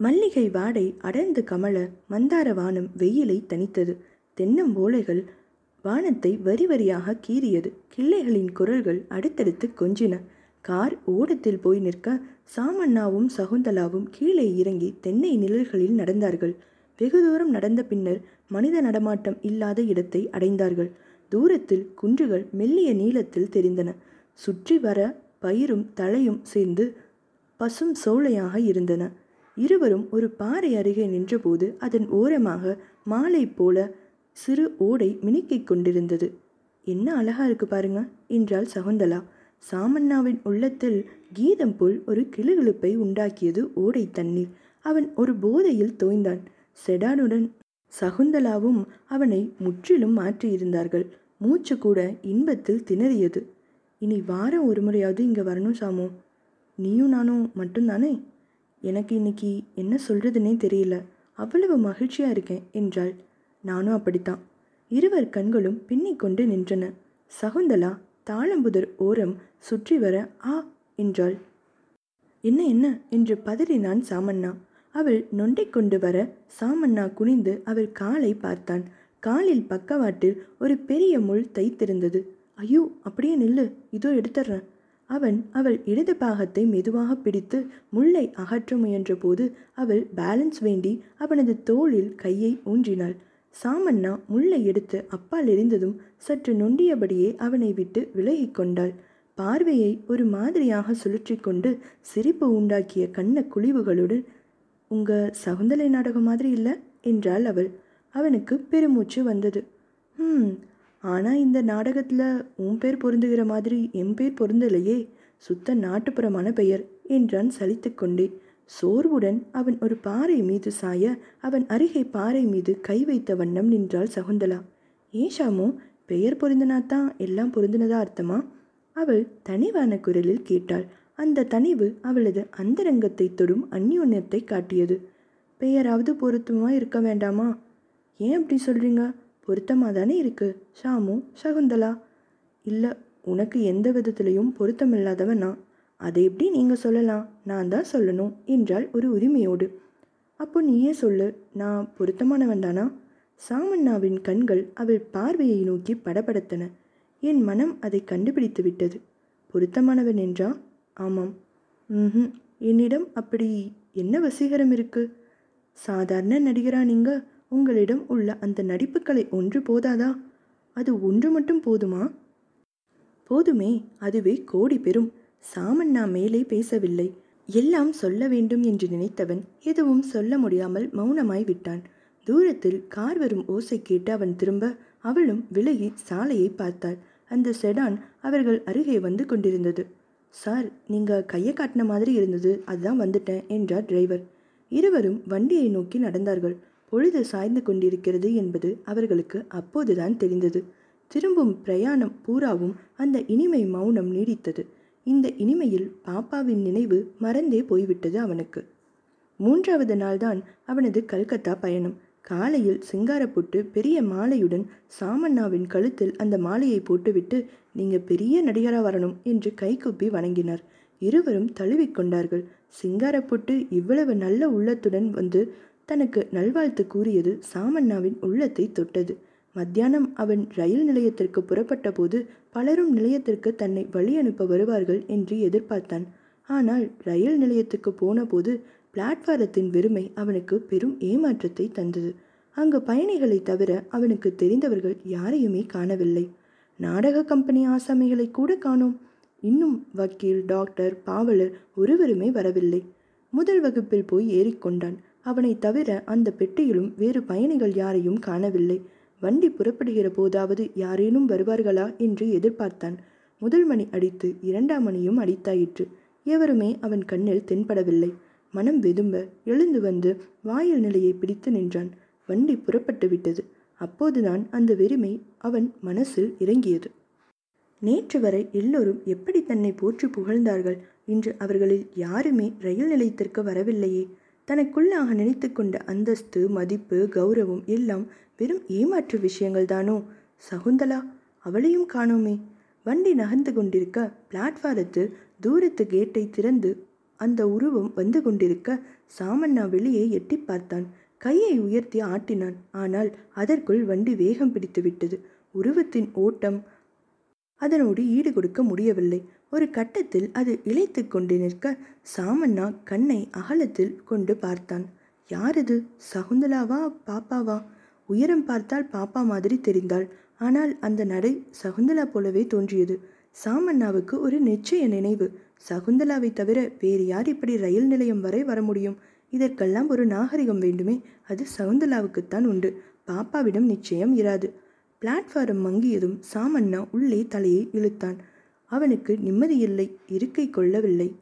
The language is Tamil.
மல்லிகை வாடை அடர்ந்து கமல மந்தார வானம் வெயிலை தென்னம் தென்னம்போலைகள் வானத்தை வரி வரியாக கீறியது. கிள்ளைகளின் குரல்கள் அடுத்தடுத்து கொஞ்சின. கார் ஓடத்தில் போய் நிற்க சாமண்ணாவும் சகுந்தலாவும் கீழே இறங்கி தென்னை நிழல்களில் நடந்தார்கள். வெகு தூரம் நடந்த பின்னர் மனித நடமாட்டம் இல்லாத இடத்தை அடைந்தார்கள். தூரத்தில் குன்றுகள் மெல்லிய நீளத்தில் தெரிந்தன. சுற்றி வர பயிரும் தலையும் சேர்ந்து பசும் சோலையாக இருந்தன. இருவரும் ஒரு பாறை அருகே நின்றபோது அதன் ஓரமாக மாலை போல சிறு ஓடை மினுக்கிக் கொண்டிருந்தது. என்ன அழகா இருக்கு பாருங்க என்றாள் சகுந்தலா. சாமண்ணாவின் உள்ளத்தில் கீதம் போல் ஒரு கிளுகிழுப்பை உண்டாக்கியது ஓடை தண்ணீர். அவன் ஒரு போதையில் தோய்ந்தான். செடானுடன் சகுந்தலாவும் அவனை முற்றிலும் மாற்றியிருந்தார்கள். மூச்சு கூட இன்பத்தில் திணறியது. இனி வாரம் ஒரு முறையாவது இங்கே வரணும் சாமு. நீயும் நானும் மட்டும்தானே? எனக்கு இன்னைக்கு என்ன சொல்றதுன்னே தெரியல. அவ்வளவு மகிழ்ச்சியா இருக்கேன் என்றாள். நானும் அப்படித்தான். இருவர் கண்களும் பின்னிக்கொண்டு நின்றன. சகுந்தலா தாளம்புதர் ஓரம் சுற்றி வர ஆ என்றாள். என்ன என்ன? என்று பதறினான் சாமண்ணா. அவள் நொண்டை கொண்டு வர சாமண்ணா குனிந்து அவள் காலை பார்த்தான். காலில் பக்கவாட்டில் ஒரு பெரிய முள் தைத்திருந்தது. ஐயோ அப்படியே நில்லு. இதோ எடுத்துட்றேன் அவன் அவள் இடது பாகத்தை மெதுவாக பிடித்து முள்ளை அகற்ற முயன்றபோது அவள் பேலன்ஸ் வேண்டி அவனது தோளில் கையை ஊன்றினாள். சாமண்ணா முள்ளை எடுத்து அப்பால் எரிந்ததும் சற்று நொண்டியபடியே அவனை விட்டு விலகிக் கொண்டாள். பார்வையை ஒரு மாதிரியாக சுழற்றி கொண்டு சிரிப்பு உண்டாக்கிய கண்ண குழிவுகளுடன் உங்க சகுந்தலை நாடகம் மாதிரி இல்லை? என்றாள் அவள். அவனுக்கு பெருமூச்சு வந்தது. ம் ஆனால் இந்த நாடகத்தில் உன் பேர் பொருந்துகிற மாதிரி என் பேர் பொருந்தலையே. சுத்த நாட்டுப்புறமான பெயர் என்றான் சலித்துக்கொண்டே சோர்வுடன் அவன் ஒரு பாறை மீது சாய அவன் அருகே பாறை மீது கை வைத்த வண்ணம் நின்றாள் சகுந்தலா. ஏன் ஷாமு பெயர் பொருந்தினாத்தான் எல்லாம் பொருந்தினதா அர்த்தமா? அவள் தனிவான குரலில் கேட்டாள். அந்த தனிவு அவளது அந்தரங்கத்தை தொடும் அந்யோன்யத்தை காட்டியது. பெயராவது பொருத்தமாக இருக்க வேண்டாமா? ஏன் அப்படி சொல்கிறீங்க பொருத்தமாக தானே இருக்கு? ஷாமு சகுந்தலா இல்லை உனக்கு எந்த விதத்திலையும் பொருத்தமில்லாதவன் நான். அதை எப்படி நீங்கள் சொல்லலாம்? நான் தான் சொல்லணும் என்றால் ஒரு உரிமையோடு. அப்போ நீயே சொல்லு நான் பொருத்தமானவன் தானா? சாமண்ணாவின் கண்கள் அவள் பார்வையை நோக்கி படபடத்தன. என் மனம் அதை கண்டுபிடித்து விட்டது. பொருத்தமானவன் என்றா? ஆமாம். ம் என்னிடம் அப்படி என்ன வசீகரம் இருக்கு? சாதாரண நடிகரா நீங்க? உங்களிடம் உள்ள அந்த நடிப்புக்கலை ஒன்று போதாதா? அது ஒன்று மட்டும் போதுமா? போதுமே அதுவே கோடி பெறும் சாமண்ணா மேலே பேசவில்லை. எல்லாம் சொல்ல வேண்டும் என்று நினைத்தவன் எதுவும் சொல்ல முடியாமல் மௌனமாய் விட்டான். தூரத்தில் கார் வரும் ஓசை கேட்டு அவன் திரும்ப அவளும் விலகி சாலையை பார்த்தாள். அந்த செடான் அவர்கள் அருகே வந்து கொண்டிருந்தது. சார் நீங்க கையை காட்டின மாதிரி இருந்தது. அதுதான் வந்துட்டேன் என்றார் டிரைவர். இருவரும் வண்டியை நோக்கி நடந்தார்கள். பொழுது சாய்ந்து கொண்டிருக்கிறது என்பது அவர்களுக்கு அப்போதுதான் தெரிந்தது. திரும்பும் பிரயாணம் பூராவும் அந்த இனிமை மௌனம் நீடித்தது. இந்த இனிமையில் பாப்பாவின் நினைவு மறந்தே போய்விட்டது அவனுக்கு. மூன்றாவது நாள்தான் அவனது கல்கத்தா பயணம். காலையில் சிங்காரப்புட்டு பெரிய மாலையுடன் சாமண்ணாவின் கழுத்தில் அந்த மாலையை போட்டுவிட்டு நீங்க பெரிய நடிகரா வரணும் என்று கைகூப்பி வணங்கினார். இருவரும் தழுவிக்கொண்டார்கள் சிங்காரப்புட்டு இவ்வளவு நல்ல உள்ளத்துடன் வந்து தனக்கு நல்வாழ்த்து கூறியது சாமண்ணாவின் உள்ளத்தை தொட்டது. மத்தியானம் அவன் ரயில் நிலையத்திற்கு புறப்பட்ட போது பலரும் நிலையத்திற்கு தன்னை வழி அனுப்ப வருவார்கள் என்று எதிர்பார்த்தான். ஆனால் ரயில் நிலையத்துக்கு போனபோது பிளாட்பாரத்தின் வெறுமை அவனுக்கு பெரும் ஏமாற்றத்தை தந்தது. அங்கு பயணிகளை தவிர அவனுக்கு தெரிந்தவர்கள் யாரையுமே காணவில்லை. நாடக கம்பெனி ஆசாமிகளை கூட காணோம். இன்னும் வக்கீல் டாக்டர் பாவலர் ஒருவருமே வரவில்லை. முதல் வகுப்பில் போய் ஏறிக்கொண்டான். அவனை தவிர அந்த பெட்டியிலும் வேறு பயணிகள் யாரையும் காணவில்லை. வண்டி புறப்படுகிற போதாவது யாரேனும் வருவார்களா என்று எதிர்பார்த்தான். முதல் மணி அடித்து இரண்டாம் மணியும் அடித்தாயிற்று. எவருமே அவன் கண்ணில் தென்படவில்லை. மனம் வெதும்ப எழுந்து வந்து வாயில் நிலையை பிடித்து நின்றான். வண்டி புறப்பட்டு விட்டது. அப்போதுதான் அந்த வெறுமை அவன் மனசில் இறங்கியது. நேற்று வரை எல்லோரும் எப்படி தன்னை போற்றி புகழ்ந்தார்கள் இன்று அவர்களில் யாருமே ரயில் நிலையத்திற்கு வரவில்லையே. தனக்குள்ளாக நினைத்து கொண்ட அந்தஸ்து மதிப்பு கௌரவம் எல்லாம் வெறும் ஏமாற்று விஷயங்கள் தானோ? சகுந்தலா அவளையும் காணோமே. வண்டி நகர்ந்து கொண்டிருக்க பிளாட்ஃபாரத்தில் தூரத்து கேட்டை திறந்து அந்த உருவம் வந்து கொண்டிருக்க சாமண்ணா வெளியே எட்டி பார்த்தான். கையை உயர்த்தி ஆட்டினான். ஆனால் அதற்குள் வண்டி வேகம் பிடித்து விட்டது உருவத்தின் ஓட்டம் அதனோடு ஈடு கொடுக்க முடியவில்லை. ஒரு கட்டத்தில் அது இழைத்து கொண்டு நிற்க சாமண்ணா கண்ணை அகலத்தில் கொண்டு பார்த்தான். யாரது? சகுந்தலாவா? பாப்பாவா? உயரம் பார்த்தால் பாப்பா மாதிரி தெரிந்தாள். ஆனால் அந்த நடை சகுந்தலா போலவே தோன்றியது. சாமண்ணாவுக்கு ஒரு நிச்சய நினைவு. சகுந்தலாவை தவிர வேறு யார் இப்படி ரயில் நிலையம் வரை வர முடியும்? இதற்கெல்லாம் ஒரு நாகரிகம் வேண்டுமே. அது சகுந்தலாவுக்குத்தான் உண்டு. பாப்பாவிடம் நிச்சயம் இராது. பிளாட்ஃபாரம் மங்கியதும் சாமண்ணா உள்ளே தலையை இழுத்தான். அவனுக்கு நிம்மதியில்லை இருக்கை கொள்ளவில்லை.